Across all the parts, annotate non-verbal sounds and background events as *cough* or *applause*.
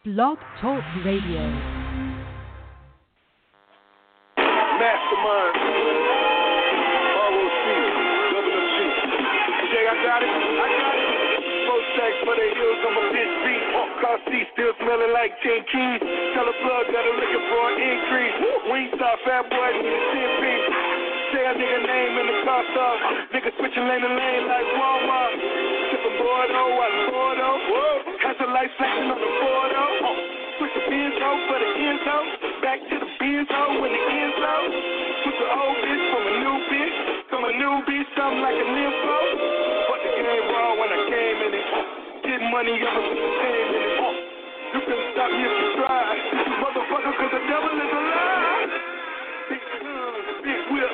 Blog Talk Radio. Mastermind. I. I still smelling like 10 keys. Tell plug that I'm looking for an increase. Fat boy, need a 10 piece. Say a nigga name in the car stop. Nigga switching lane to lane like Walmart. Bordeaux, while Bordeaux. Has a flashing on the Bordeaux. Oh. Switch the Benzo for the Enzo. Back to the Benzo when the Enzo. Switch the old bitch from a new bitch. From a new bitch, something like a nympho. But the game wrong when I came in it. Get money, I'm a game in it. You can't stop me if you tried. Motherfucker, cause the devil is alive. Big guns, big whip.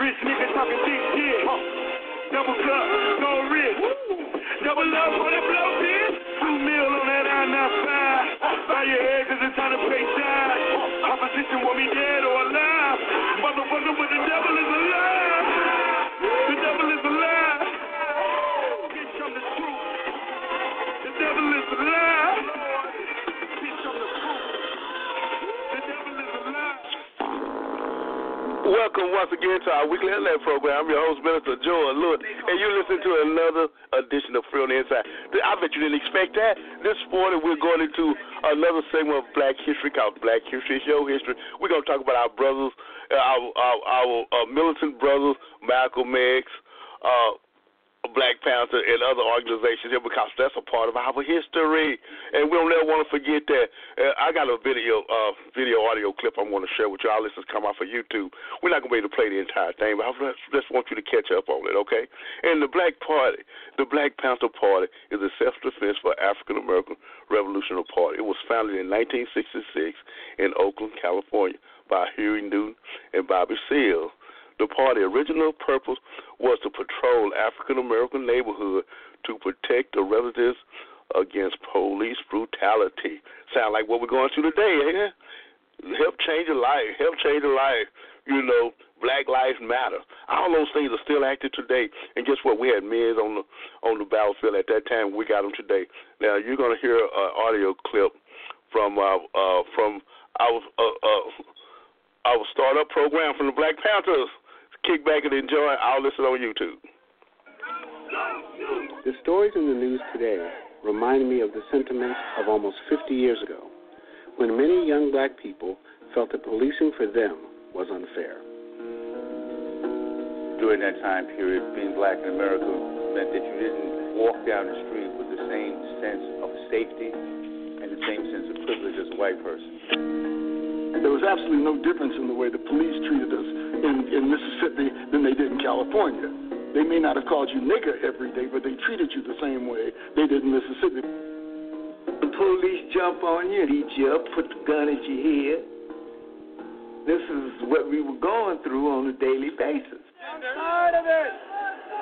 Rich nigga talking big shit. Double cup, no wrist. Double up on that blow bitch. Two mil on that I-95. Bow your head cause it's time to pay want me dead or alive. Motherfucker, but the devil is alive. The devil is alive. Bitch, I'm the truth. The devil is alive. Welcome once again to our weekly Internet program. I'm your host, Minister Joel Lewis, and you listen to another edition of Free on the Inside. I bet you didn't expect that. This morning, we're going into another segment of Black History called Black History Show History. We're going to talk about our brothers, uh, our, our, our uh, militant brothers, Malcolm X, uh, Black Panther and other organizations here because that's a part of our history, and we don't ever want to forget that. Uh, I got a video, uh, video audio clip I want to share with you. All this has come off of YouTube. We're not gonna be able to play the entire thing, but I just, just want you to catch up on it, okay? And the Black Party, the Black Panther Party, is a self-defense for African American Revolutionary Party. It was founded in 1966 in Oakland, California, by Huey Newton and Bobby Seale. The party's original purpose was to patrol African American neighborhood to protect the residents against police brutality. Sound like what we're going through today, it? Help change a life. Help change a life. You know, Black Lives Matter. All those things are still active today. And guess what? We had men on the on the battlefield at that time. We got them today. Now you're gonna hear an audio clip from uh, uh, from our uh, uh, our startup program from the Black Panthers kick back and enjoy. I'll listen on YouTube. The stories in the news today remind me of the sentiments of almost 50 years ago, when many young black people felt that policing for them was unfair. During that time period, being black in America meant that you didn't walk down the street with the same sense of safety and the same sense of privilege as a white person. There was absolutely no difference in the way the police treated us in, in Mississippi than they did in California. They may not have called you nigger every day, but they treated you the same way they did in Mississippi. The police jump on you, beat you up, put the gun at your head. This is what we were going through on a daily basis. I'm tired of it.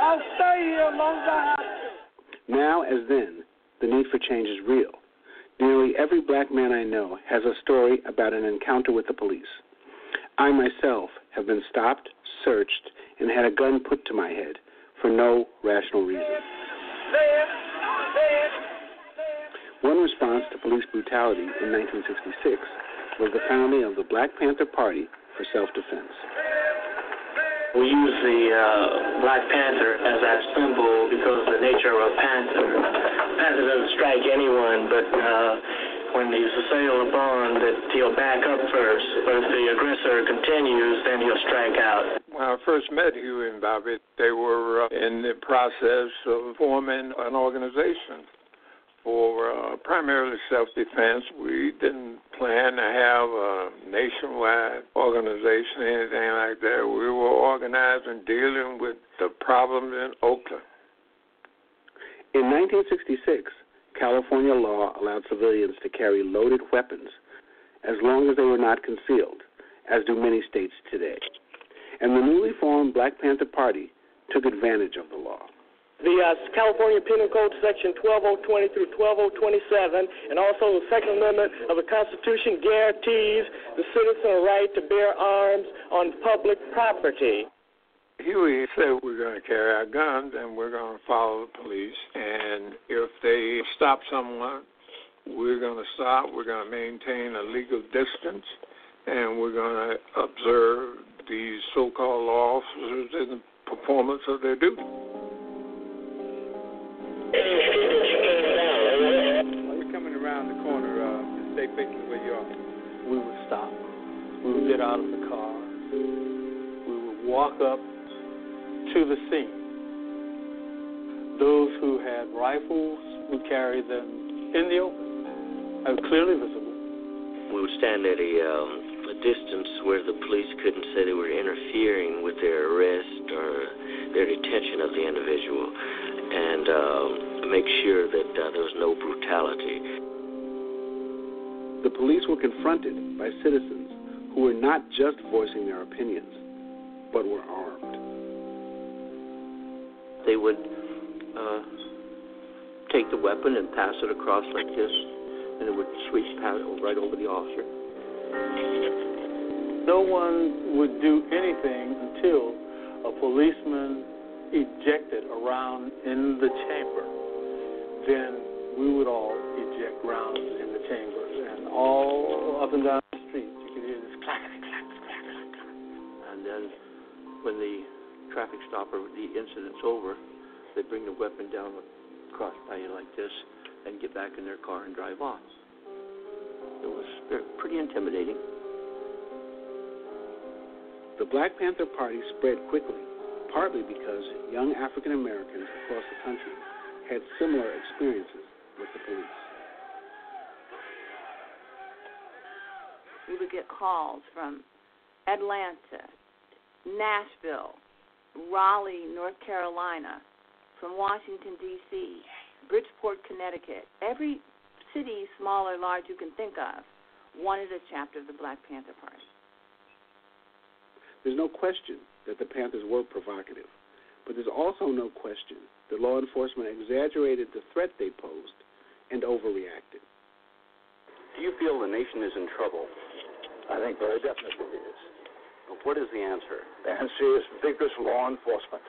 I'll stay here as long as I have to. Now, as then, the need for change is real. Nearly every black man I know has a story about an encounter with the police. I myself have been stopped, searched, and had a gun put to my head for no rational reason. One response to police brutality in 1966 was the founding of the Black Panther Party for self defense. We use the uh, Black Panther as our symbol because of the nature of a panther. Panther doesn't strike anyone, but uh, when he's assailed upon, that he'll back up first. But if the aggressor continues, then he'll strike out. When I first met Huey and Bobby, they were uh, in the process of forming an organization for uh, primarily self-defense. We didn't plan to have a nationwide organization, or anything like that. We were organized and dealing with the problems in Oakland. In 1966, California law allowed civilians to carry loaded weapons as long as they were not concealed, as do many states today. And the newly formed Black Panther Party took advantage of the law. The uh, California Penal Code Section 12020 through 12027, and also the Second Amendment of the Constitution guarantees the citizen a right to bear arms on public property. Huey said we're going to carry our guns and we're going to follow the police, and if they stop someone, we're going to stop. We're going to maintain a legal distance, and we're going to observe these so-called law officers in the performance of their duty. While you're coming around the corner, uh, stay facing where you are. We would stop. We would get out of the car. We would walk up to the scene. Those who had rifles would carry them in the open, clearly visible. We would stand at a, um, a distance where the police couldn't say they were interfering with their arrest or their detention of the individual, and uh, make sure that uh, there was no brutality. The police were confronted by citizens who were not just voicing their opinions, but were armed. They would uh, take the weapon and pass it across like this, and it would sweep right over the officer. No one would do anything until a policeman ejected around in the chamber. Then we would all eject rounds in the chamber, and all up and down the street you could hear this clack, clack, clack, clack, clack. And then when the traffic stop or the incident's over, they bring the weapon down across by you like this and get back in their car and drive off. It was pretty intimidating. The Black Panther Party spread quickly, partly because young African Americans across the country had similar experiences with the police. we would get calls from Atlanta, Nashville, Raleigh, North Carolina, from Washington, D.C., Bridgeport, Connecticut. Every city, small or large, you can think of, wanted a chapter of the Black Panther Party. There's no question that the Panthers were provocative, but there's also no question that law enforcement exaggerated the threat they posed and overreacted. Do you feel the nation is in trouble? I think very definitely it is. What is the answer? The answer is vigorous law enforcement.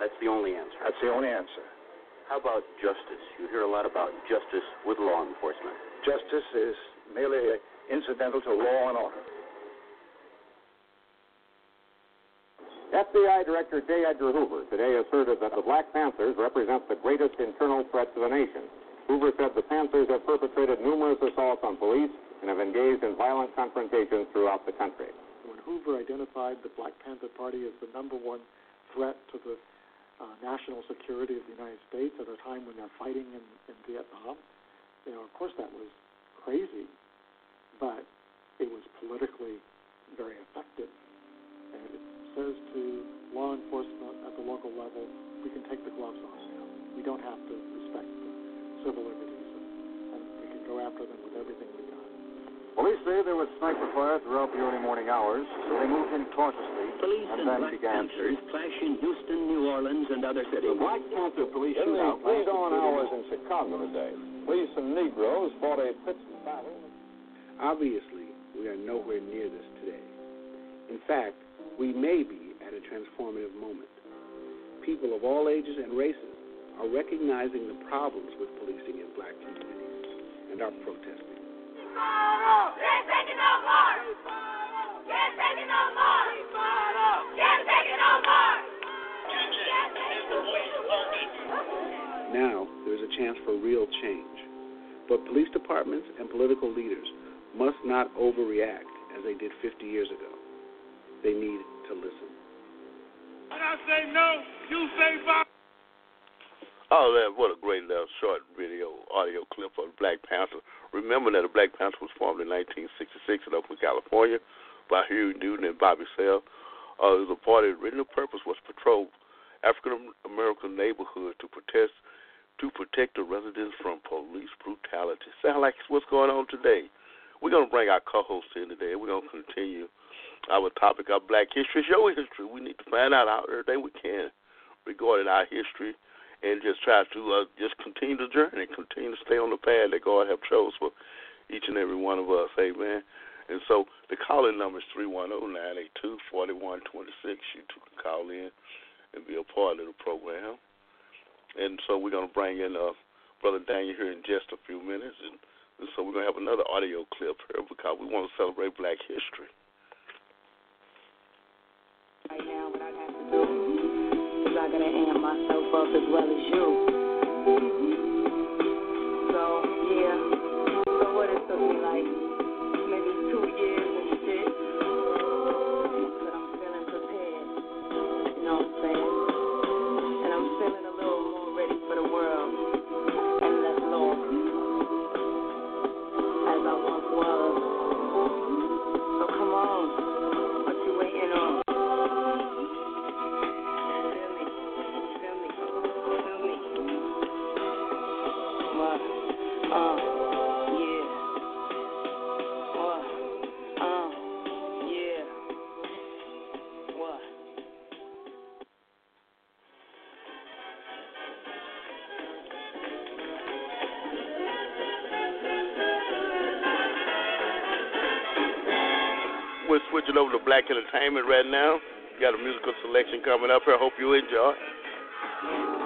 That's the only answer. That's the only answer. How about justice? You hear a lot about justice with law enforcement. Justice is merely incidental to law and order. FBI Director J. Edgar Hoover today asserted that the Black Panthers represent the greatest internal threat to the nation. Hoover said the Panthers have perpetrated numerous assaults on police and have engaged in violent confrontations throughout the country. When Hoover identified the Black Panther Party as the number one threat to the uh, national security of the United States at a time when they're fighting in, in Vietnam, you know, of course that was crazy, but it was politically very effective. And it says to law enforcement at the local level, we can take the gloves off now. We don't have to respect the civil liberties, and, and we can go after them with everything we. Police say there was sniper fire throughout the early morning hours, so they moved in cautiously Police and and then Black began Panthers clash in Houston, New Orleans, and other cities. The Black Panther police In the shootout pre-dawn hours in Chicago today. Police and Negroes fought a pitched battle. Obviously, we are nowhere near this today. In fact, we may be at a transformative moment. People of all ages and races are recognizing the problems with policing in black communities and are protesting. Now, there is a chance for real change. But police departments and political leaders must not overreact as they did 50 years ago. They need to listen. When I say no, you say bye. Oh, man, what a great little short video, audio clip of Black Panther. Remember that the Black Panther was formed in 1966 in Oakland, California by Huey Newton and Bobby Seale. Uh, the original purpose was to patrol African American neighborhoods to protest to protect the residents from police brutality. Sound like what's going on today. We're to bring our co-host in today. We're to continue our topic of Black history. Your history. We need to find out everything we can regarding our history and just try to uh, just continue the journey, continue to stay on the path that God have chose for each and every one of us. Amen. And so the calling number is three one zero nine eight two forty one twenty six. You two can call in and be a part of the program. And so we're going to bring in uh, Brother Daniel here in just a few minutes. And, and so we're going to have another audio clip here because we want to celebrate black history. Gonna am myself up as well as you. So, yeah. So what it took me like we're switching over to black entertainment right now. Got a musical selection coming up here. Hope you enjoy.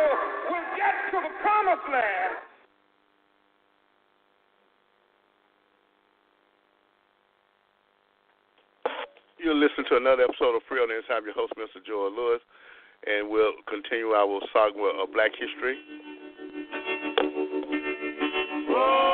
Israel will get to the promised land. You're listening to another episode of Free On the Inside. Your host, Mr. Joel Lewis, and we'll continue our saga of Black History. Whoa.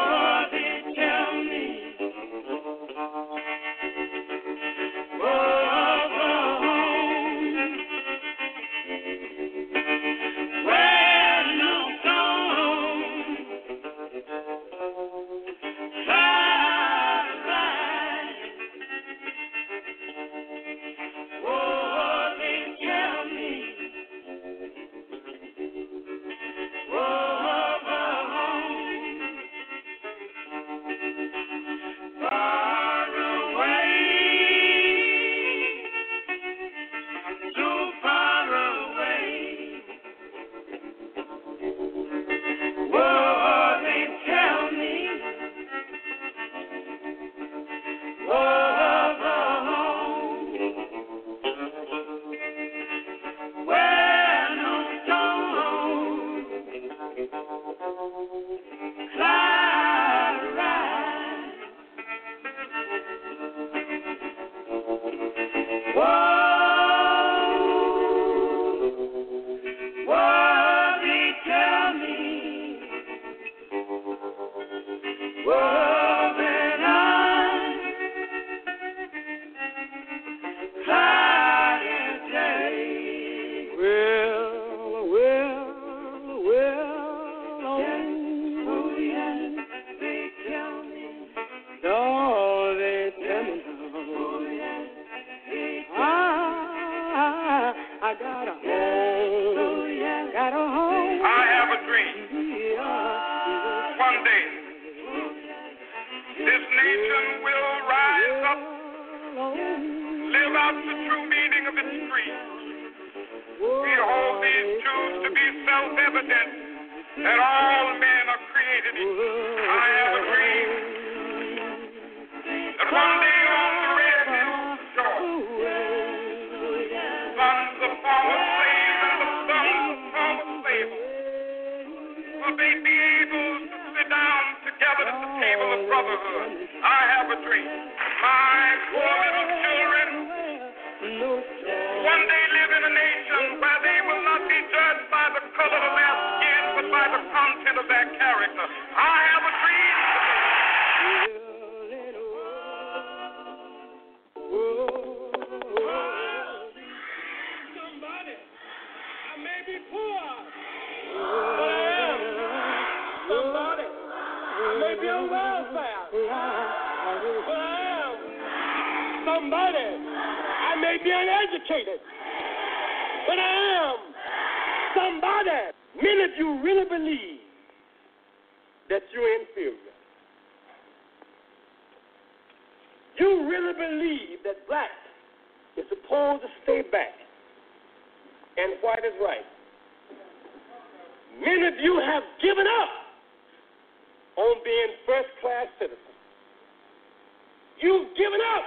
You've given up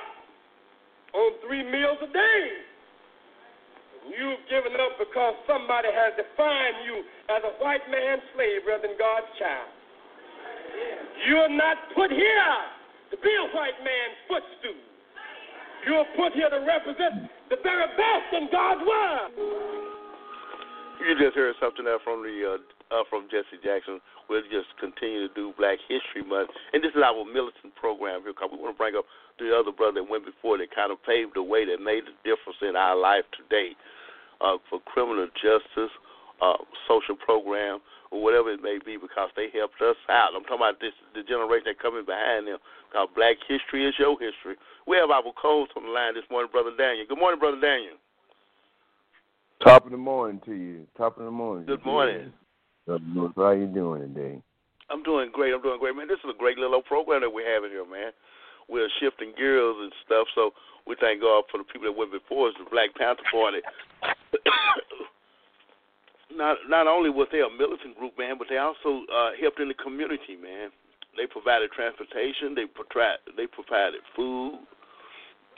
on three meals a day. You've given up because somebody has defined you as a white man's slave rather than God's child. You're not put here to be a white man's footstool. You're put here to represent the very best in God's word. You just heard something there from the uh, uh, from Jesse Jackson. We'll just continue to do Black History Month, and this is our militant program here. Cause we want to bring up the other brother that went before that kind of paved the way that made the difference in our life today uh, for criminal justice, uh, social program, or whatever it may be, because they helped us out. I'm talking about this the generation that coming behind them. Cause Black history is your history. We have our codes on the line this morning, brother Daniel. Good morning, brother Daniel. Top of the morning to you. Top of the morning. Good morning. How you doing today? I'm doing great. I'm doing great, man. This is a great little program that we're having here, man. We're shifting gears and stuff, so we thank God for the people that went before us, the Black Panther Party. *coughs* not not only was they a militant group, man, but they also uh, helped in the community, man. They provided transportation, they provided they provided food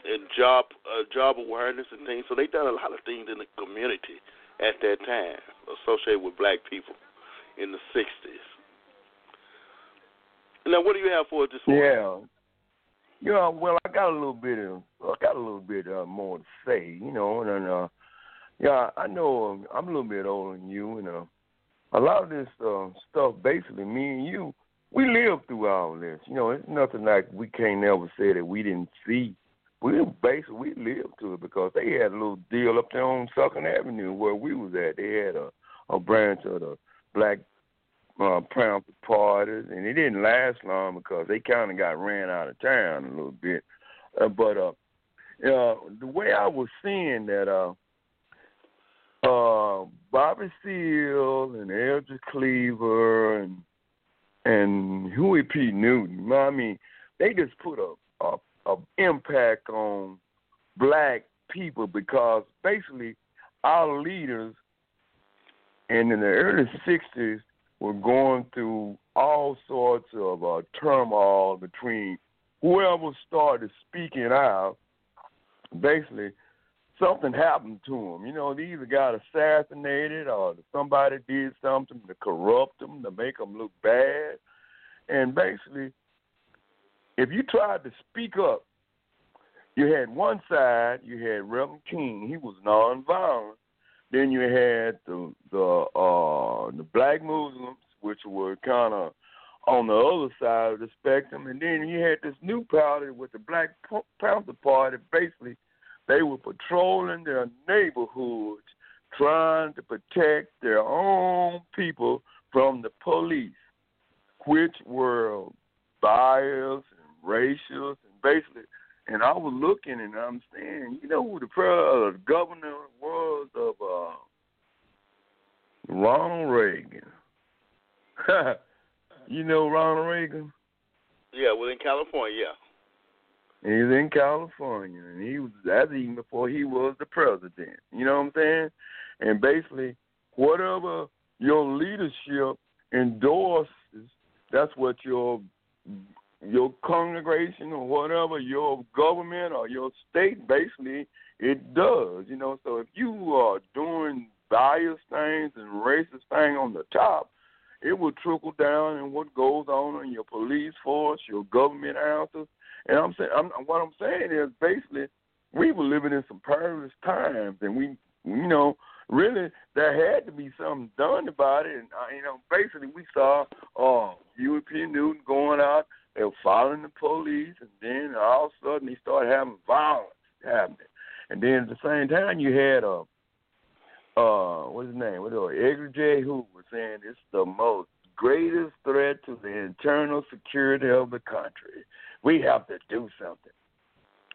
and job uh, job awareness and things. So they done a lot of things in the community at that time associated with black people in the sixties. Now, what do you have for us this morning? Yeah, yeah. Well, I got a little bit of, I got a little bit uh, more to say, you know, and uh, yeah, I know um, I'm a little bit older than you, and uh, a lot of this uh, stuff, basically, me and you, we lived through all this. You know, it's nothing like we can't never say that we didn't see. We basically we lived through it because they had a little deal up there on Second Avenue where we was at. They had a a branch of the Black uh, Panther parties, and it didn't last long because they kind of got ran out of town a little bit. Uh, but uh, uh, the way I was seeing that, uh, uh, Bobby Seale and Eldridge Cleaver and and Huey P. Newton, I mean, they just put a, a, a impact on black people because basically our leaders and in the early '60s were going through all sorts of uh, turmoil between whoever started speaking out. Basically, something happened to them. You know, they either got assassinated or somebody did something to corrupt them, to make them look bad. And basically, if you tried to speak up, you had one side, you had Reverend King, he was nonviolent. Then you had the the uh the black Muslims, which were kind of on the other side of the spectrum, and then you had this new party with the Black Panther Party. Basically, they were patrolling their neighborhoods, trying to protect their own people from the police, which were biased and racist, and basically. And I was looking and I'm saying, you know who the uh, governor was of uh, Ronald Reagan. *laughs* you know Ronald Reagan? Yeah, well, in California, yeah. He's in California, and he was that's even before he was the president. You know what I'm saying? And basically, whatever your leadership endorses, that's what your your congregation or whatever your government or your state basically it does. You know, so if you are doing biased things and racist things on the top, it will trickle down in what goes on in your police force, your government answers. And I'm saying, I'm, what I'm saying is basically, we were living in some perilous times, and we, you know, really there had to be something done about it. And uh, you know, basically, we saw uh, Huey Newton going out, they were following the police, and then all of a sudden they started having violence happening. And then at the same time, you had a uh, uh, what's his name? What was Edgar J. Hoover saying it's the most greatest threat to the internal security of the country. We have to do something.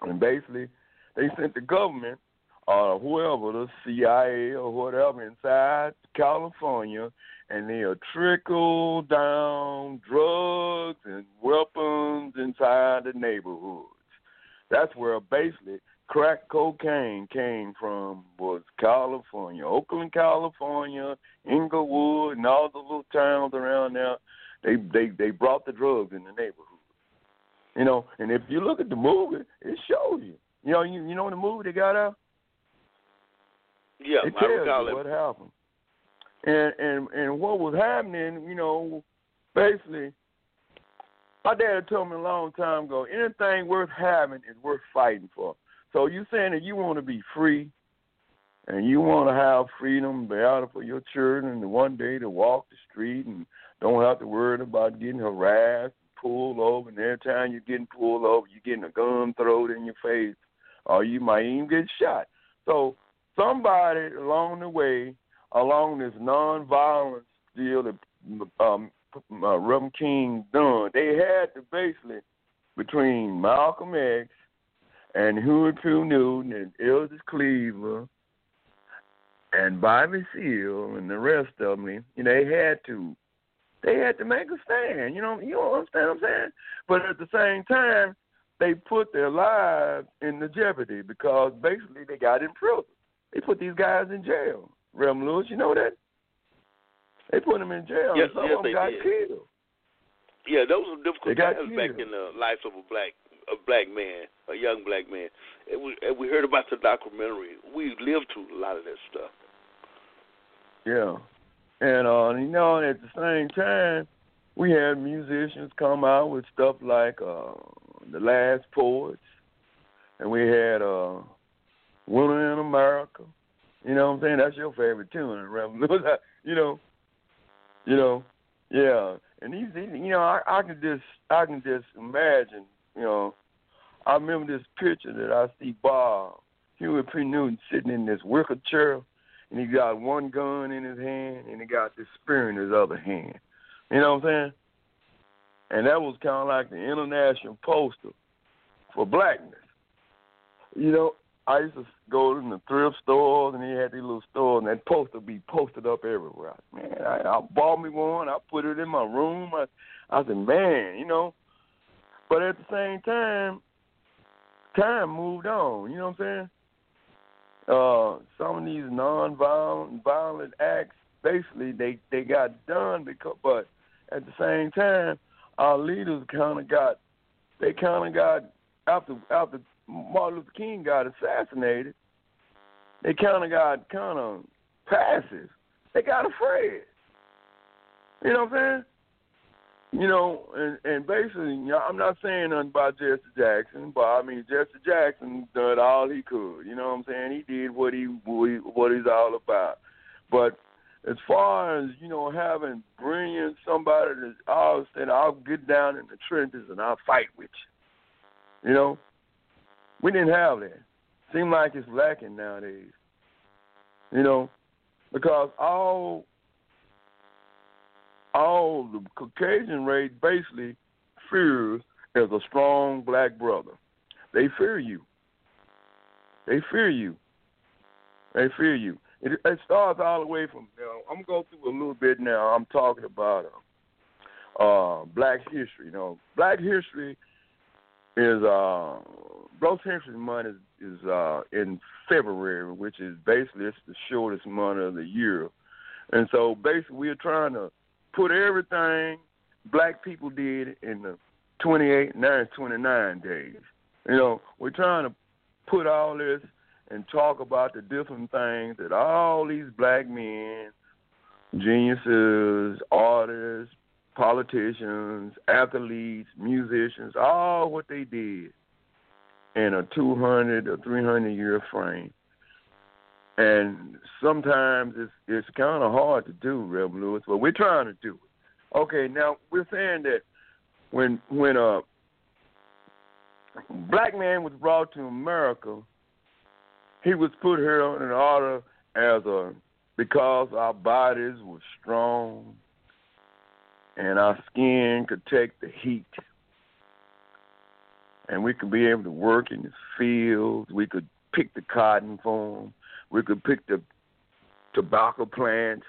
And basically, they sent the government or uh, whoever, the CIA or whatever, inside California, and they'll trickle down drugs and weapons inside the neighborhoods. That's where basically crack cocaine came from was California, Oakland, California, Inglewood, and all the little towns around there. They they they brought the drugs in the neighborhood. You know, and if you look at the movie, it shows you. You know, you you know the movie they got out. Yeah, it tells you what happened. And and and what was happening, you know, basically my dad told me a long time ago, anything worth having is worth fighting for. So you saying that you want to be free and you want to have freedom, be out for your children, and one day to walk the street and don't have to worry about getting harassed, pulled over, and every time you're getting pulled over, you're getting a gun thrown in your face, or you might even get shot. So somebody along the way, along this nonviolence deal that um, uh, Reverend King done, they had to basically between Malcolm X and Huey P. Newton and Eldridge Cleaver and Bobby Seale and the rest of them, you know, they had to they had to make a stand. You know, you understand what I'm saying? But at the same time, they put their lives in the jeopardy because basically they got in prison. They put these guys in jail. Reverend Lewis, you know that? They put him in jail. Yes, and some yes, of them they got did. killed. Yeah, those were difficult times back in the life of a black a black man, a young black man. And we and we heard about the documentary. We lived through a lot of that stuff. Yeah. And uh, you know, at the same time, we had musicians come out with stuff like uh The Last Poets and we had uh Winter in America. You know what I'm saying? That's your favorite tune, *laughs* Reverend you know. You know. Yeah. And these, you know, I, I can just I can just imagine, you know, I remember this picture that I see Bob Huey P. Newton sitting in this wicker chair and he got one gun in his hand and he got this spear in his other hand. You know what I'm saying? And that was kind of like the international poster for blackness. You know, I used to go in the thrift stores and he had these little stores and that poster be posted up everywhere. Man, I, I bought me one. I put it in my room. I, I said, man, you know. But at the same time, time moved on. You know what I'm saying? uh, some of these non-violent violent acts, basically they they got done because, but at the same time, our leaders kind of got they kind of got after after Martin Luther King got assassinated, they kind of got kind of passive. They got afraid. You know what I'm saying? You know, and and basically, you know, I'm not saying nothing about Jesse Jackson, but I mean Jesse Jackson did all he could. You know what I'm saying? He did what he what, he's all about. But as far as you know, having bringing somebody that oh, all said, "I'll get down in the trenches and I'll fight with you," you know, we didn't have that. Seems like it's lacking nowadays. You know, because all all the Caucasian race basically fears as a strong black brother. They fear you. They fear you. They fear you. It, it starts all the way from. You know, I'm gonna go through a little bit now. I'm talking about uh, uh, Black history. You know, Black history is uh Gross Henry month is, is uh in February, which is basically it's the shortest month of the year. And so basically we're trying to put everything black people did in the 28, now it's 29 days. You know, we're trying to put all this and talk about the different things that all these black men, geniuses, artists, politicians, athletes, musicians, all what they did in a 200 or 300 year frame. And sometimes it's it's kind of hard to do, Rev Lewis, but we're trying to do it. Okay, now we're saying that when when a black man was brought to America, he was put here in order as a because our bodies were strong and our skin could take the heat and we could be able to work in the fields. We could pick the cotton for them. We could pick the tobacco plants,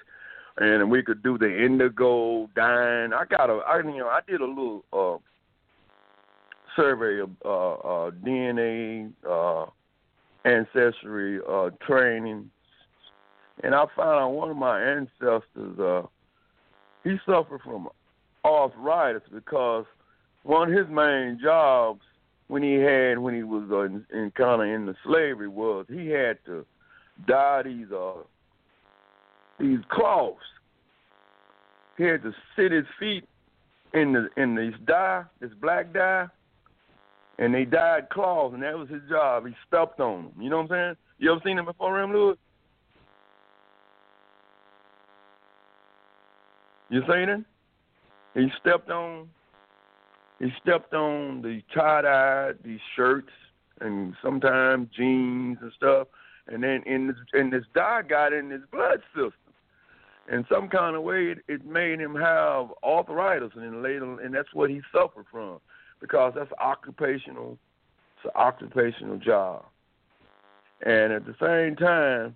and we could do the indigo dyeing. I got a, I you know, I did a little uh, survey of uh, uh, DNA uh, ancestry uh, training, and I found out one of my ancestors. Uh, he suffered from arthritis because one of his main jobs when he had when he was uh, in, in kind of in the slavery was he had to dye these uh these cloths. He had to sit his feet in the in this dye, this black dye, and they dyed cloths, and that was his job. He stepped on them. You know what I'm saying? You ever seen him before, Ram Lewis? You seen it? He stepped on he stepped on the tie dye, these shirts, and sometimes jeans and stuff, and then in this, and this dye got in his blood system. In some kind of way, it, it made him have arthritis, and then later, and that's what he suffered from, because that's occupational, it's an occupational job. And at the same time,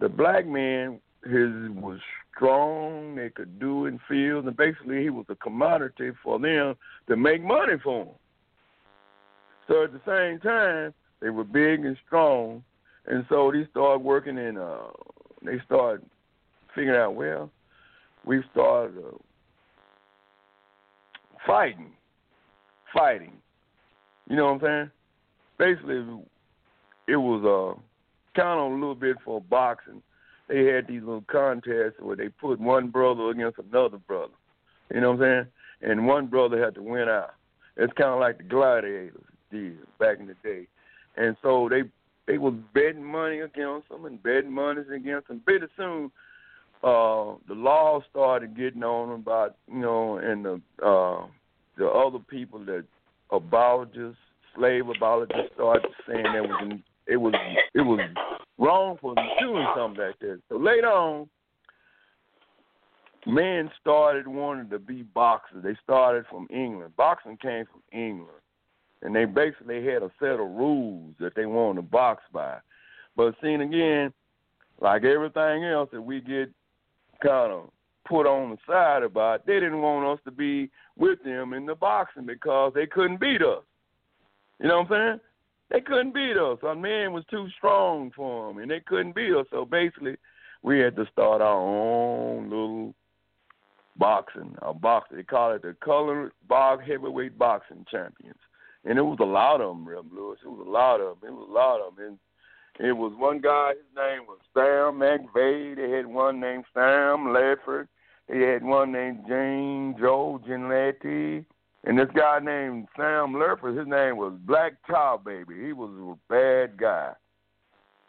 the black man his was strong. They could do in fields, and basically he was a commodity for them to make money for them. So at the same time, they were big and strong, and so they started working in. Uh, they started figuring out well, we started uh, fighting, fighting. You know what I'm saying? Basically, it was uh, kind of a little bit for boxing they had these little contests where they put one brother against another brother. You know what I'm saying? And one brother had to win out. It's kind of like the gladiators did back in the day. And so they they was betting money against them and betting money against them. Pretty soon, uh, the law started getting on them about you know, and the uh, the other people that aboligists, slave aboligists started saying that was it was it was wrong for doing something like that. So later on, men started wanting to be boxers. They started from England. Boxing came from England. And they basically had a set of rules that they wanted to box by. But seen again, like everything else that we get kind of put on the side about, they didn't want us to be with them in the boxing because they couldn't beat us. You know what I'm saying? They couldn't beat us. Our man was too strong for them, and they couldn't beat us. So basically, we had to start our own little boxing. Our boxing. They call it the color Box Heavyweight Boxing Champions, and it was a lot of them, Reb Lewis. It was a lot of them. It was a lot of them. And it was one guy. His name was Sam McVea. They had one named Sam Langford. They had one named Jane Joe Jeannette. And this guy named Sam Lerfer, his name was Black Tar Baby. He was a bad guy.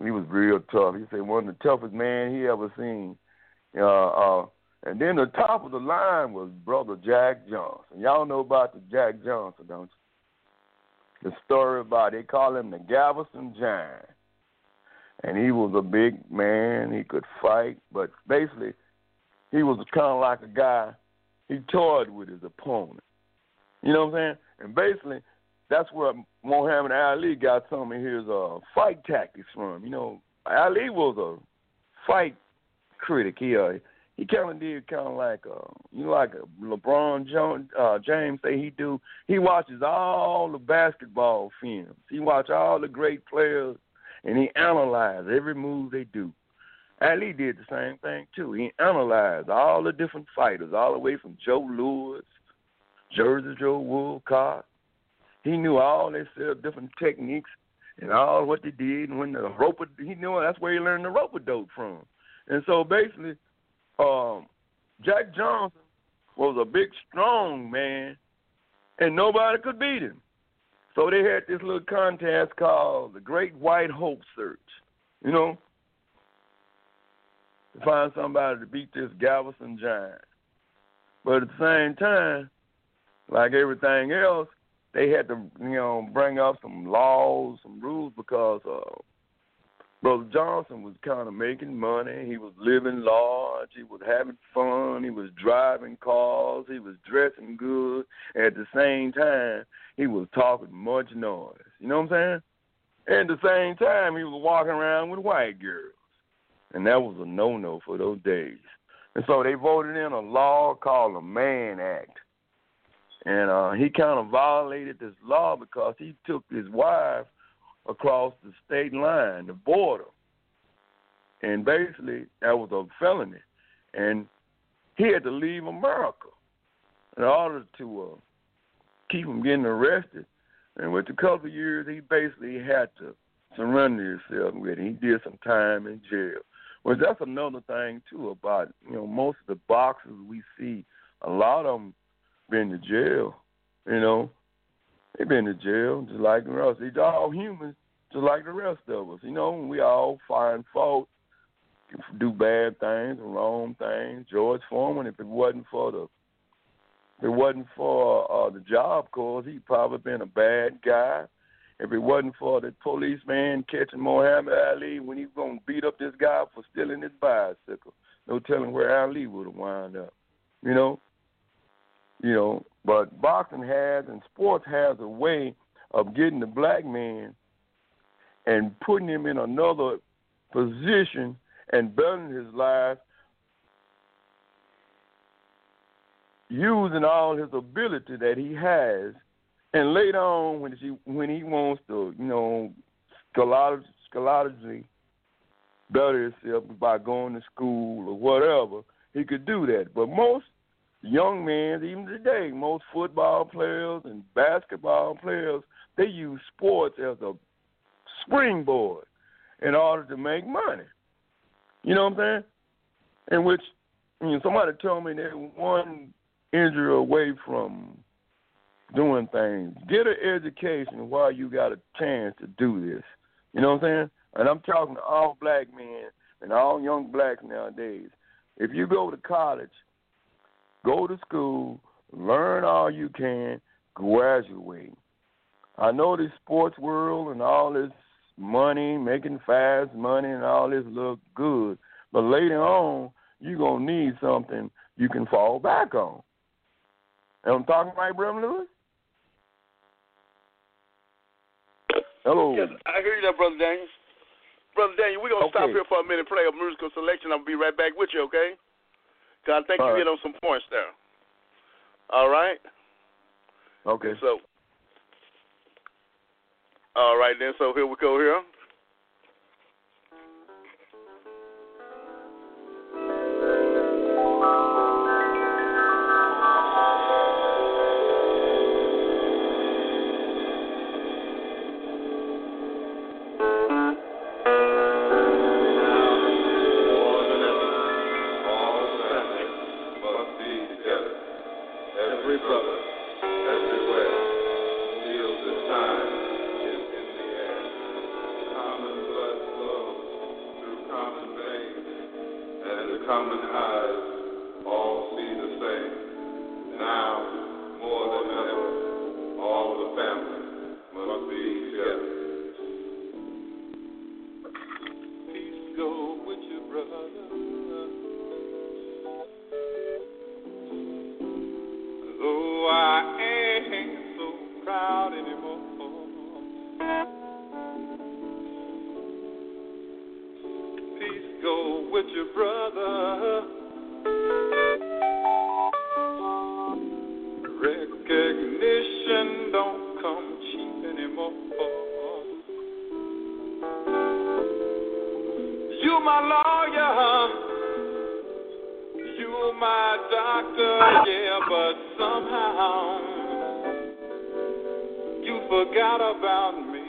He was real tough. He said one of the toughest man he ever seen. Uh, uh, and then the top of the line was brother Jack Johnson. Y'all know about the Jack Johnson, don't you? The story about they call him the Galveston Giant. And he was a big man. He could fight, but basically, he was kind of like a guy. He toyed with his opponent. You know what I'm saying? And basically, that's where Muhammad Ali got some of his uh, fight tactics from. You know, Ali was a fight critic. He uh, he kind of did kind of like uh, you know, like LeBron Jones, uh, James say he do. He watches all the basketball films. He watch all the great players, and he analyze every move they do. Ali did the same thing too. He analyzed all the different fighters, all the way from Joe Louis, Jersey Joe Walcott. He knew all their different techniques and all what they did. And when the rope, he knew that's where he learned the rope a dope from. And so basically, um, Jack Johnson was a big, strong man, and nobody could beat him. So they had this little contest called the Great White Hope Search. You know, to find somebody to beat this Galveston giant. But at the same time, like everything else, they had to, you know, bring up some laws, some rules because uh, Brother Johnson was kind of making money. He was living large. He was having fun. He was driving cars. He was dressing good. At the same time, he was talking much noise. You know what I'm saying? at the same time, he was walking around with white girls and that was a no-no for those days. And so they voted in a law called the Mann Act, and uh, he kind of violated this law because he took his wife across the state line, the border, and basically that was a felony, and he had to leave America in order to uh, keep him getting arrested. And with a couple of years, he basically had to surrender himself with it. He did some time in jail. Well, that's another thing too about you know most of the boxers we see. A lot of them been to jail. You know, they been to jail just like the rest. They're all humans, just like the rest of us. You know, we all find fault, do bad things, wrong things. George Foreman, if it wasn't for the if it wasn't for uh, the Job Corps, he'd probably been a bad guy. If it wasn't for the policeman catching Muhammad Ali when he was to beat up this guy for stealing his bicycle, no telling where Ali would have wound up. You know? You know, but boxing has and sports has a way of getting the black man and putting him in another position and building his life using all his ability that he has and later on, when he when he wants to, you know, scholarly better himself by going to school or whatever, he could do that. But most young men, even today, most football players and basketball players, they use sports as a springboard in order to make money. You know what I'm saying? In which, you know, somebody told me they're one injury away from doing things. Get an education while you got a chance to do this. You know what I'm saying? And I'm talking to all black men and all young blacks nowadays. If you go to college, go to school, learn all you can, graduate. I know this sports world and all this money, making fast money and all this look good, but later on, you're going to need something you can fall back on. Am I'm talking right, Brother Lewis? Hello. Yes, I hear you there, Brother Daniel. Brother Daniel, we're going to okay. stop here for a minute, play a musical selection. I'll be right back with you, okay? I think All you right. hit on some points there. All right? Okay. So, all right then. So here we go here. with your brother. Recognition don't come cheap anymore. You my lawyer, you my doctor, yeah, but somehow you forgot about me.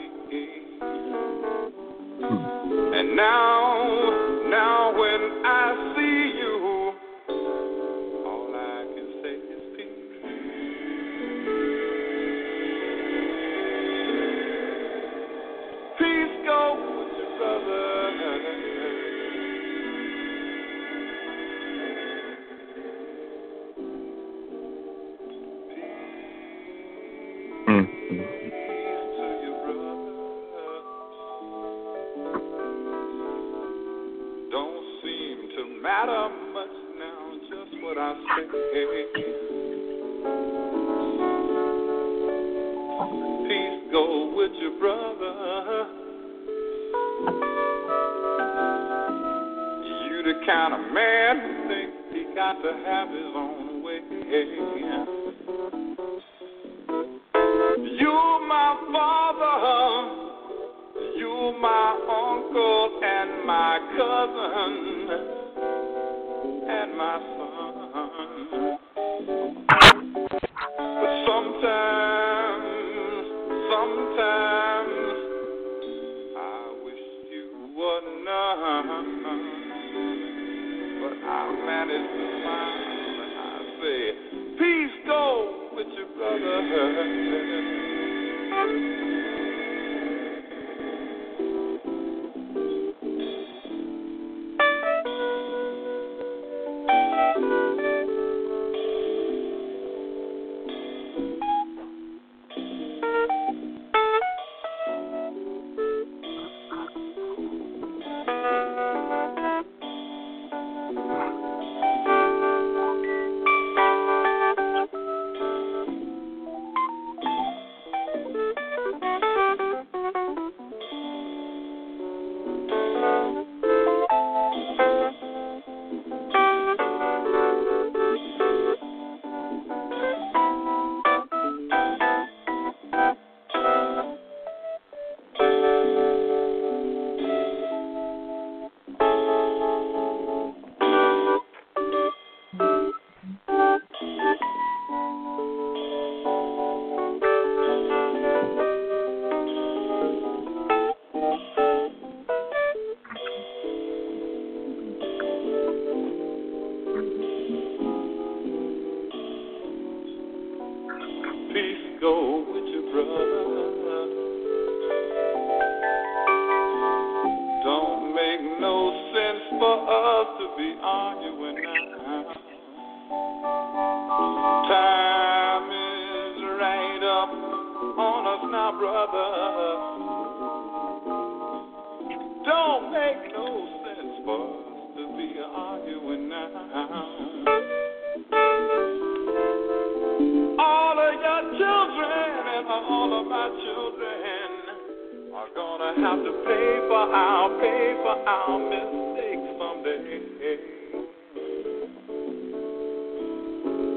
And now Peace go with your brother. You the kind of man who thinks he got to have his own way. With your brother. All of children are gonna have to pay for our pay for our mistakes someday.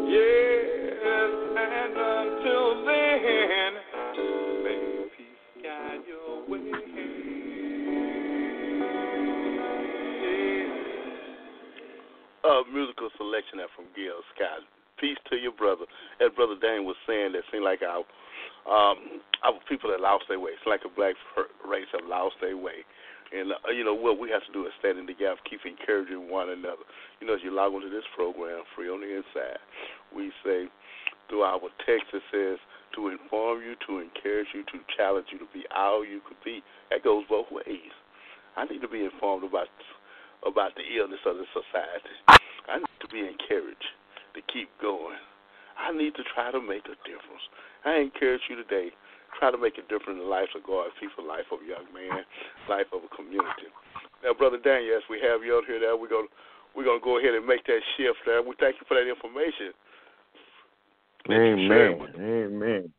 Yes, and until then, may peace guide your way. uh, musical selection there from Gil Scott. Peace to your brother. As Brother Dan was saying, that seemed like our um, our people that lost their way. It's like a black race have lost their way. And uh, you know what we have to do is stand in the gap, keep encouraging one another. You know, as you log onto this program, free on the inside, we say through our text it says to inform you, to encourage you, to challenge you to be all you could be. That goes both ways. I need to be informed about about the illness of the society. I need to be encouraged to keep going. I need to try to make a difference. I encourage you today. Try to make a difference in the lives of God, people, life of a young man, life of a community. Now, Brother Daniel, yes, we have you on here now. We're gonna we're gonna go ahead and make that shift there. We thank you for that information. Amen. Amen.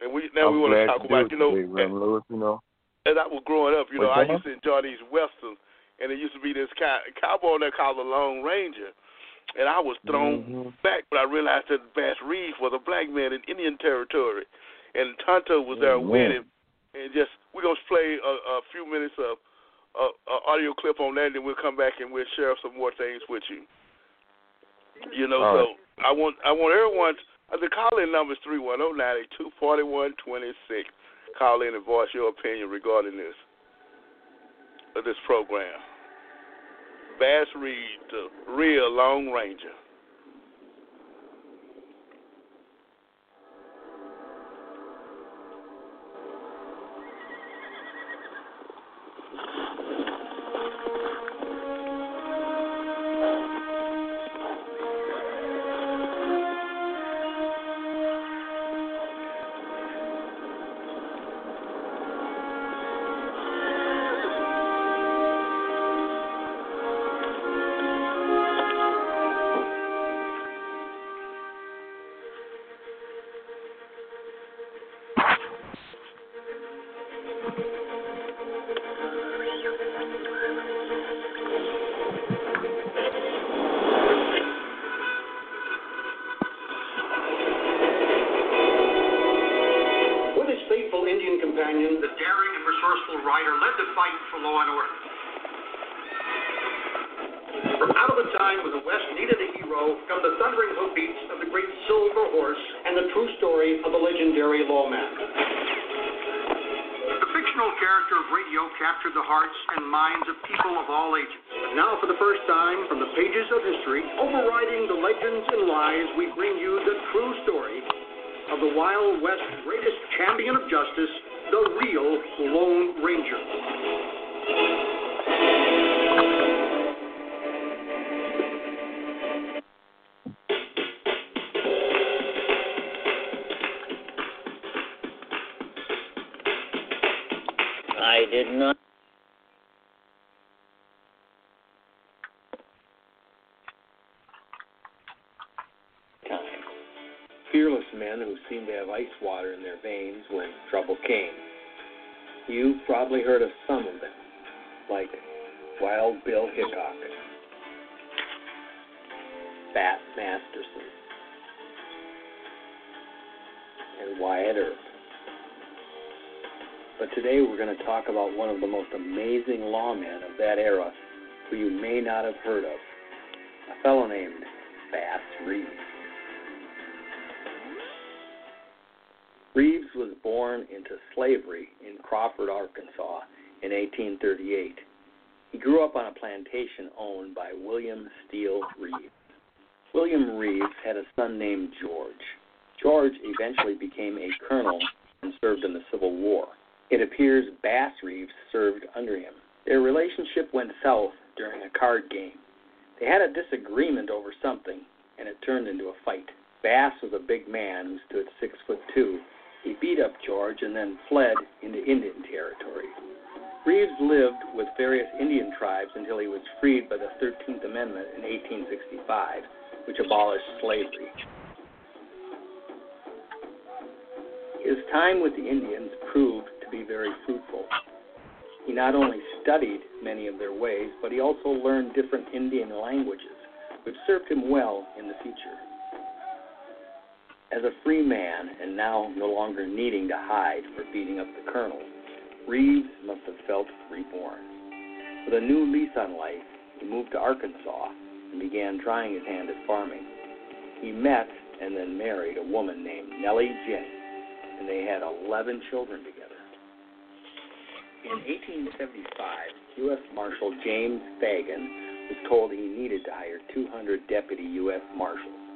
And we now I'm we want to talk about you know today, Lewis, you know. as I was growing up, you know, What's I that? used to enjoy these westerns, and there used to be this cow- cowboy there called the Lone Ranger, and I was thrown Mhm. back when I realized that Bass Reeves was a black man in Indian territory, and Tonto was there Amen. with him, and just we're gonna play a, a few minutes of a, audio clip on that, and we'll come back and we'll share some more things with you. You know, All so right. I want I want everyone. Uh, the call in number is three one zero nine eight two forty one twenty six. Call in and voice your opinion regarding this of this program. Bass Reeves, the real Lone Ranger. Fearless men who seemed to have ice water in their veins when trouble came. You've probably heard of some of them, like Wild Bill Hickok, Bat Masterson, and Wyatt Earp. But today we're going to talk about one of the most amazing lawmen of that era who you may not have heard of, a fellow named Bass Reeves. Born into slavery in Crawford, Arkansas in 1838. He grew up on a plantation owned by William Steele Reeves. William Reeves had a son named George. George eventually became a colonel and served in the Civil War. It appears Bass Reeves served under him. Their relationship went south during a card game. They had a disagreement over something, and it turned into a fight. Bass was a big man who stood six foot two. He beat up George and then fled into Indian territory. Reeves lived with various Indian tribes until he was freed by the 13th Amendment in 1865, which abolished slavery. His time with the Indians proved to be very fruitful. He not only studied many of their ways, but he also learned different Indian languages, which served him well in the future. As a free man, and now no longer needing to hide for beating up the colonel, Reeves must have felt reborn. With a new lease on life, he moved to Arkansas and began trying his hand at farming. He met and then married a woman named Nellie Jenny, and they had 11 children together. In 1875, U.S. Marshal James Fagan was told he needed to hire 200 deputy U.S. Marshals.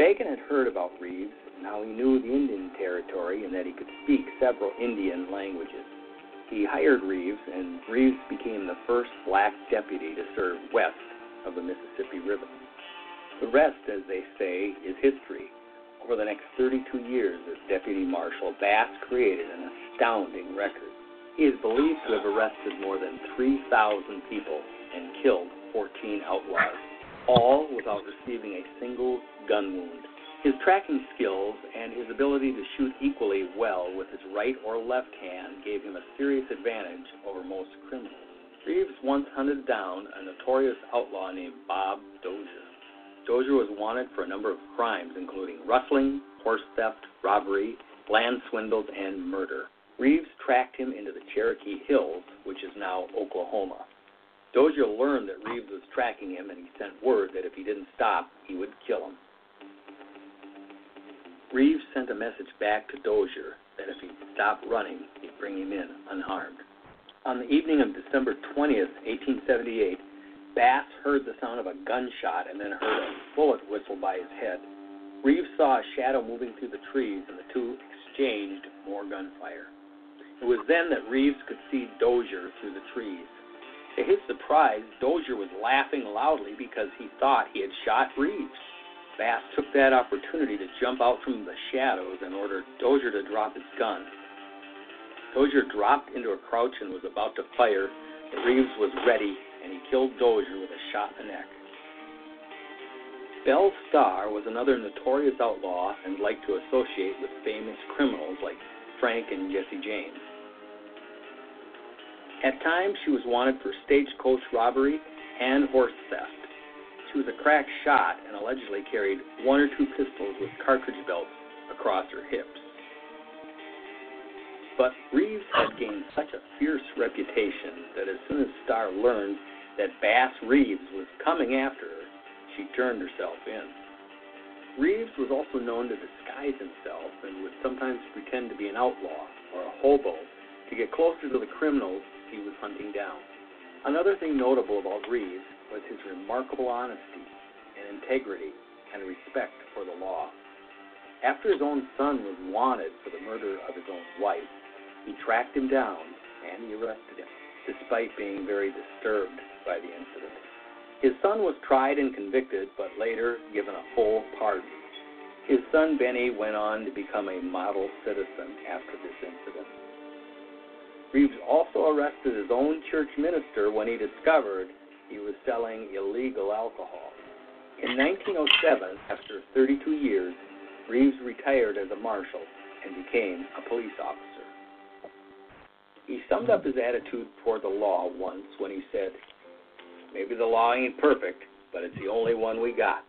Fagan had heard about Reeves and how he knew the Indian Territory and that he could speak several Indian languages. He hired Reeves, and Reeves became the first black deputy to serve west of the Mississippi River. The rest, as they say, is history. Over the next 32 years as deputy marshal, Bass created an astounding record. He is believed to have arrested more than 3,000 people and killed 14 outlaws, all without receiving a single gun wound. His tracking skills and his ability to shoot equally well with his right or left hand gave him a serious advantage over most criminals. Reeves once hunted down a notorious outlaw named Bob Dozier. Dozier was wanted for a number of crimes, including rustling, horse theft, robbery, land swindles, and murder. Reeves tracked him into the Cherokee Hills, which is now Oklahoma. Dozier learned that Reeves was tracking him, and he sent word that if he didn't stop, he would kill him. Reeves sent a message back to Dozier that if he stopped running, he'd bring him in unharmed. On the evening of December 20th, 1878, Bass heard the sound of a gunshot and then heard a bullet whistle by his head. Reeves saw a shadow moving through the trees, and the two exchanged more gunfire. It was then that Reeves could see Dozier through the trees. To his surprise, Dozier was laughing loudly because he thought he had shot Reeves. Bass took that opportunity to jump out from the shadows and ordered Dozier to drop his gun. Dozier dropped into a crouch and was about to fire, but Reeves was ready and he killed Dozier with a shot in the neck. Belle Starr was another notorious outlaw and liked to associate with famous criminals like Frank and Jesse James. At times, she was wanted for stagecoach robbery and horse theft. She was a crack shot and allegedly carried one or two pistols with cartridge belts across her hips. But Reeves had gained such a fierce reputation that as soon as Starr learned that Bass Reeves was coming after her, she turned herself in. Reeves was also known to disguise himself and would sometimes pretend to be an outlaw or a hobo to get closer to the criminals he was hunting down. Another thing notable about Reeves was his remarkable honesty and integrity and respect for the law. After his own son was wanted for the murder of his own wife, he tracked him down and he arrested him, despite being very disturbed by the incident. His son was tried and convicted, but later given a full pardon. His son Benny went on to become a model citizen after this incident. Reeves also arrested his own church minister when he discovered he was selling illegal alcohol. In 1907, after 32 years, Reeves retired as a marshal and became a police officer. He summed up his attitude toward the law once when he said, Maybe the law ain't perfect, but it's the only one we got.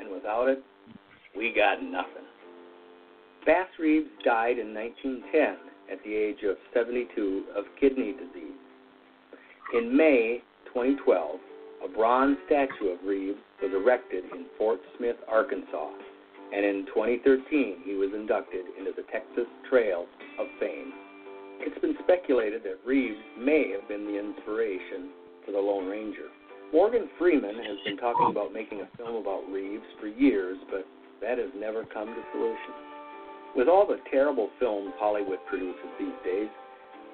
And without it, we got nothing. Bass Reeves died in 1910 at the age of 72 of kidney disease. In May 2012, a bronze statue of Reeves was erected in Fort Smith, Arkansas, and in 2013 he was inducted into the Texas Trail of Fame. It's been speculated that Reeves may have been the inspiration for the Lone Ranger. Morgan Freeman has been talking about making a film about Reeves for years, but that has never come to fruition. With all the terrible films Hollywood produces these days,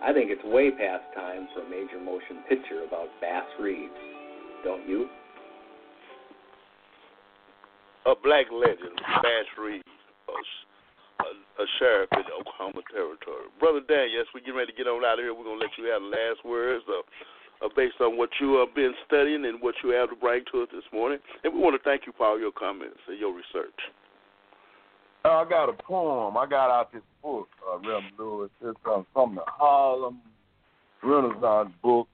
I think it's way past time for a major motion picture about Bass Reeves. Don't you? A black legend, Bass Reeves, a, a, a sheriff in Oklahoma Territory. Brother Dan, yes, we're getting ready to get on out of here. We're going to let you have the last words uh, uh, based on what you have been studying and what you have to bring to us this morning. And we want to thank you for all your comments and your research. I got a poem. I got out this book, uh, Reverend Lewis. It's um, from the Harlem Renaissance book,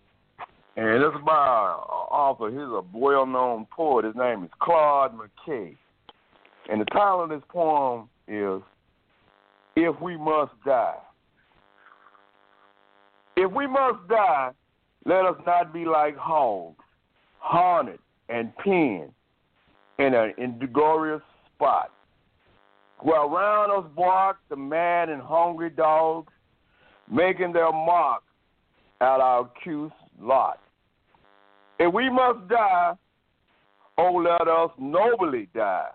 and it's by an author. He's a well-known poet. His name is Claude McKay, and the title of this poem is "If We Must Die." If we must die, let us not be like hogs, haunted and pinned in an inglorious spot while round us bark the mad and hungry dogs, making their mark at our cute lot. If we must die, oh, let us nobly die,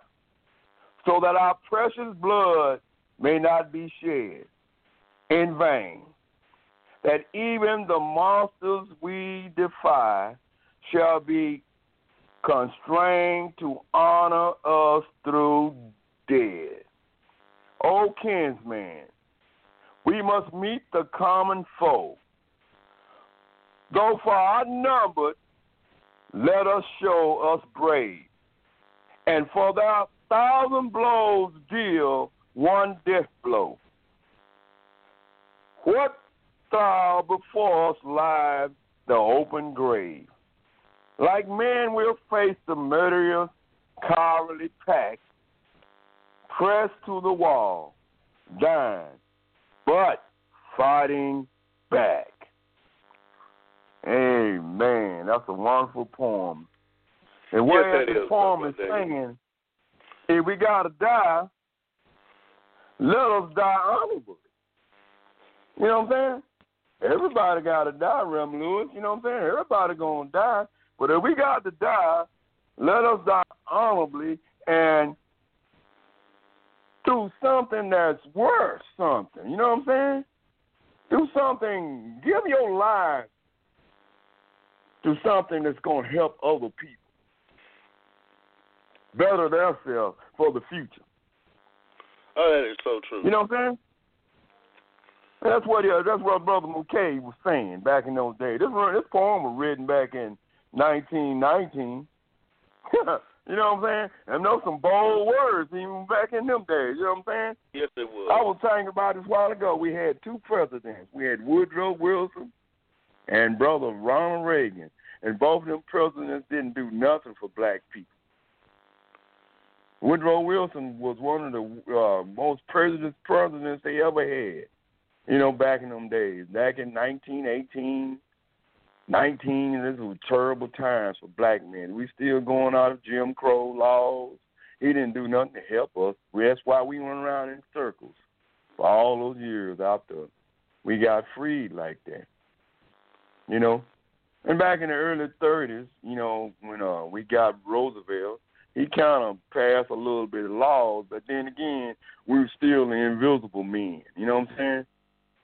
so that our precious blood may not be shed in vain, that even the monsters we defy shall be constrained to honor us through death. O kinsman, we must meet the common foe. Though far outnumbered, let us show us brave. And for their thousand blows deal one death blow. What thou before us lies the open grave. Like men we'll face the murderous, cowardly pack pressed to the wall, dying, but fighting back. Amen. That's a wonderful poem. And what Yes, that the is, poem is saying, if we gotta die, let us die honorably. You know what I'm saying? Everybody gotta die, Rem Lewis. You know what I'm saying? Everybody gonna die. But if we got to die, let us die honorably and do something that's worth something. You know what I'm saying? Do something. Give your life to something that's going to help other people better themselves for the future. Oh, that is so true. You know what I'm saying? That's what uh, that's what Brother McKay was saying back in those days. This this poem was written back in 1919. *laughs* you know what I'm saying? And those some bold words even back in them days. You know what I'm saying? Yes, it was. I was talking about this a while ago. We had two presidents. We had Woodrow Wilson and Brother Ronald Reagan, and both of them presidents didn't do nothing for black people. Woodrow Wilson was one of the uh, most president presidents they ever had. You know, back in them days, back in 1918, 19, this was terrible times for black men. We still going out of Jim Crow laws. He didn't do nothing to help us. That's why we went around in circles for all those years after we got freed like that. You know, and back in the early 30s, you know, when uh, we got Roosevelt, he kind of passed a little bit of laws, but then again, we were still the invisible men. You know what I'm saying?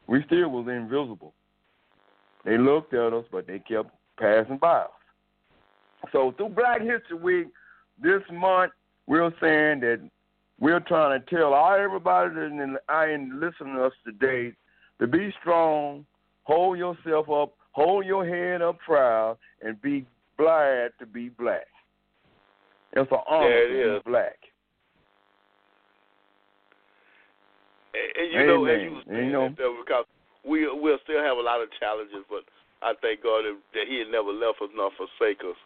We still was invisible. They looked at us, but they kept passing by us. So through Black History Week this month, we're saying that we're trying to tell all everybody that I listening to us today to be strong, hold yourself up, hold your head up proud, and be glad to be black. It's an honor Yeah, it to is. be black. And, and you know, as Amen. you was saying you know- because we we'll still have a lot of challenges, but I thank God that, He had never left us nor forsake us,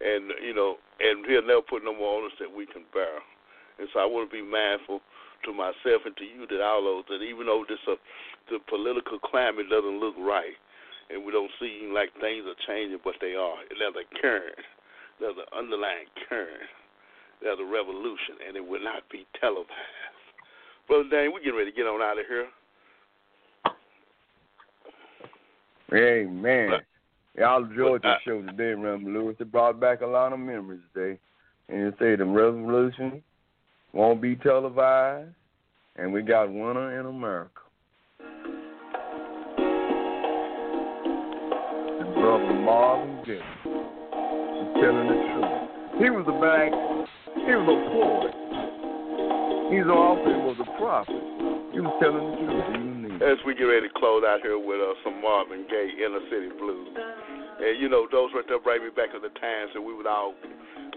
and you know, and He'll never put no more on us that we can bear. And so I want to be mindful to myself and to you that all those that even though this uh, the political climate doesn't look right, and we don't seem like things are changing, but they are. There's a current, there's an underlying current, there's a revolution, and it will not be televised. Brother Dane, we getting ready to get on out of here. Amen. Y'all enjoyed the show today, Reverend Lewis. It brought back a lot of memories today. And you say the revolution won't be televised, and we got Winter in America. And Brother Marvin Gaye is telling the truth. He was a black, he was a poet. He's also was a prophet. He was telling the truth. As we get ready to close out here with uh, some Marvin Gaye Inner City Blues. And you know, those right there bring me back to the times that we would all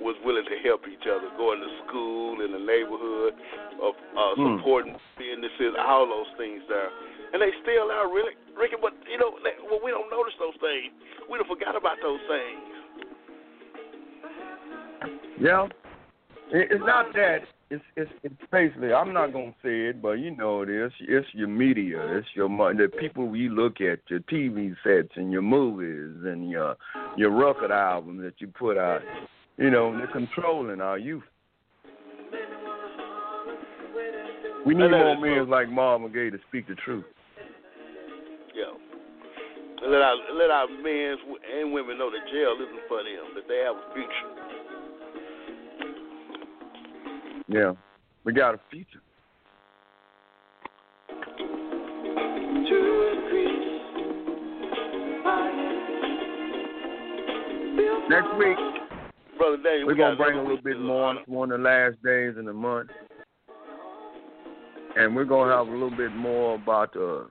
was willing to help each other, going to school in the neighborhood, of uh, Hmm. supporting businesses, all those things there. And they still are really, Ricky. But you know, they, well, we don't notice those things. We don't forgot about those things. Yeah. It's not that. It's it's it's basically. I'm not gonna say it, but you know it is. It's your media. It's your the people you look at, your TV sets and your movies and your your record albums that you put out. You know they're controlling our youth. We need more men like Marvin Gaye to speak the truth. Yeah. Let our let our men and women know that jail isn't for them. That they have a future. Yeah, we got a future. Next week, Brother Daniel, we're we gonna bring a little bit more. It's one of the last days in the month, and we're gonna have a little bit more about uh,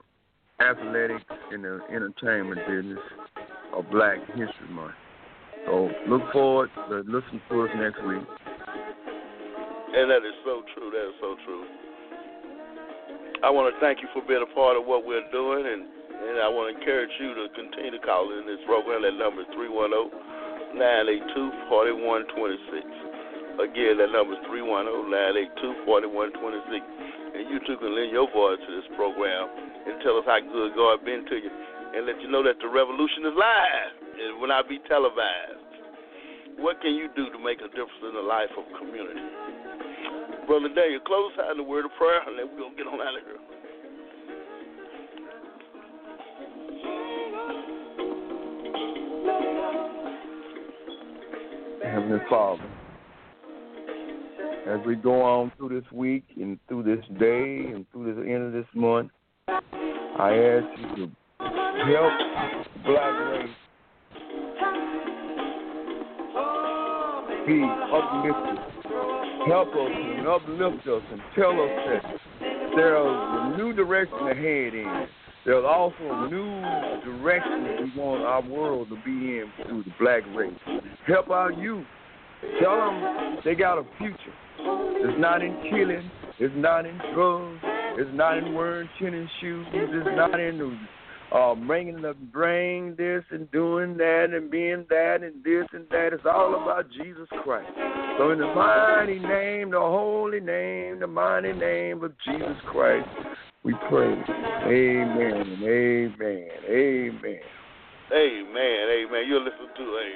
athletics and the entertainment business of Black History Month. So look forward to listen to us next week. And that is so true. That is so true. I want to thank you for being a part of what we're doing, and, and I want to encourage you to continue to call in this program. That number is 310 982 4126. Again, that number is 310 982 4126. And you too can lend your voice to this program and tell us how good God been to you, and let you know that the revolution is live and will not be televised. What can you do to make a difference in the life of community? Brother Daniel, close out in the word of prayer, and then we're going to get on out of here. Heavenly Father, as we go on through this week and through this day and through the end of this month, I ask you to help black race be uplifted. Help us and uplift us and tell us that there's a new direction ahead in. There's also a new direction we want our world to be in through the black race. Help our youth. Tell them they got a future. It's not in killing. It's not in drugs. It's not in wearing tennis shoes. It's not in the uh, bringing the bring this and doing that and being that and this and that. It's all about Jesus Christ. So in the mighty name, the holy name, the mighty name of Jesus Christ, we pray. Amen amen. Amen. Amen, amen. You're listening to a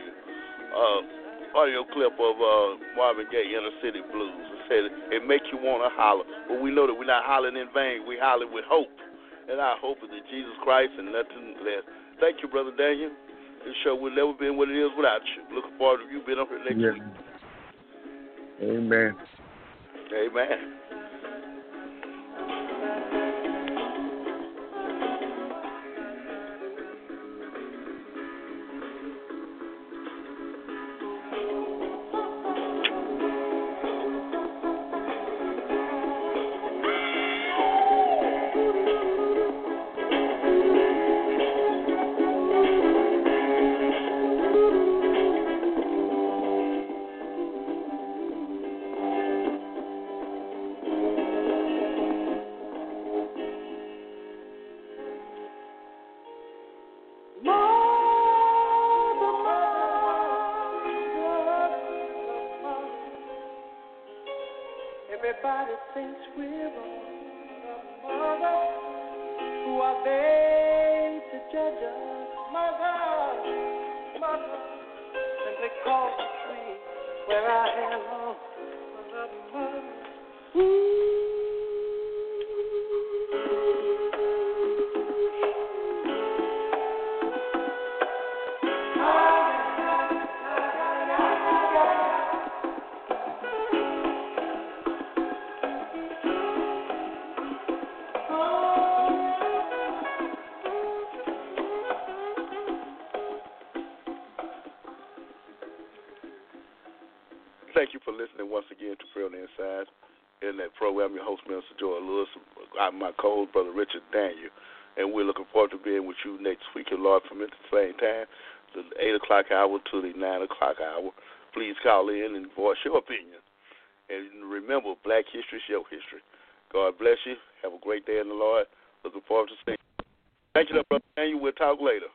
uh, audio clip of uh, Marvin Gaye, Inner City Blues. It said it makes you want to holler, but we know that we're not hollering in vain. We holler with hope, and our hope is in Jesus Christ and nothing less. Thank you, brother Daniel. This show will never be what it is without you. Looking forward to you being up here next Yeah. week. Amen. Amen. Co-host, Brother Richard Daniel, and we're looking forward to being with you next week, if Lord permit, the same time, the 8 o'clock hour to the 9 o'clock hour. Please call in and voice your opinion. And remember, black history is your history. God bless you. Have a great day in the Lord. Looking forward to seeing you. Thank you, Brother Daniel. We'll talk later.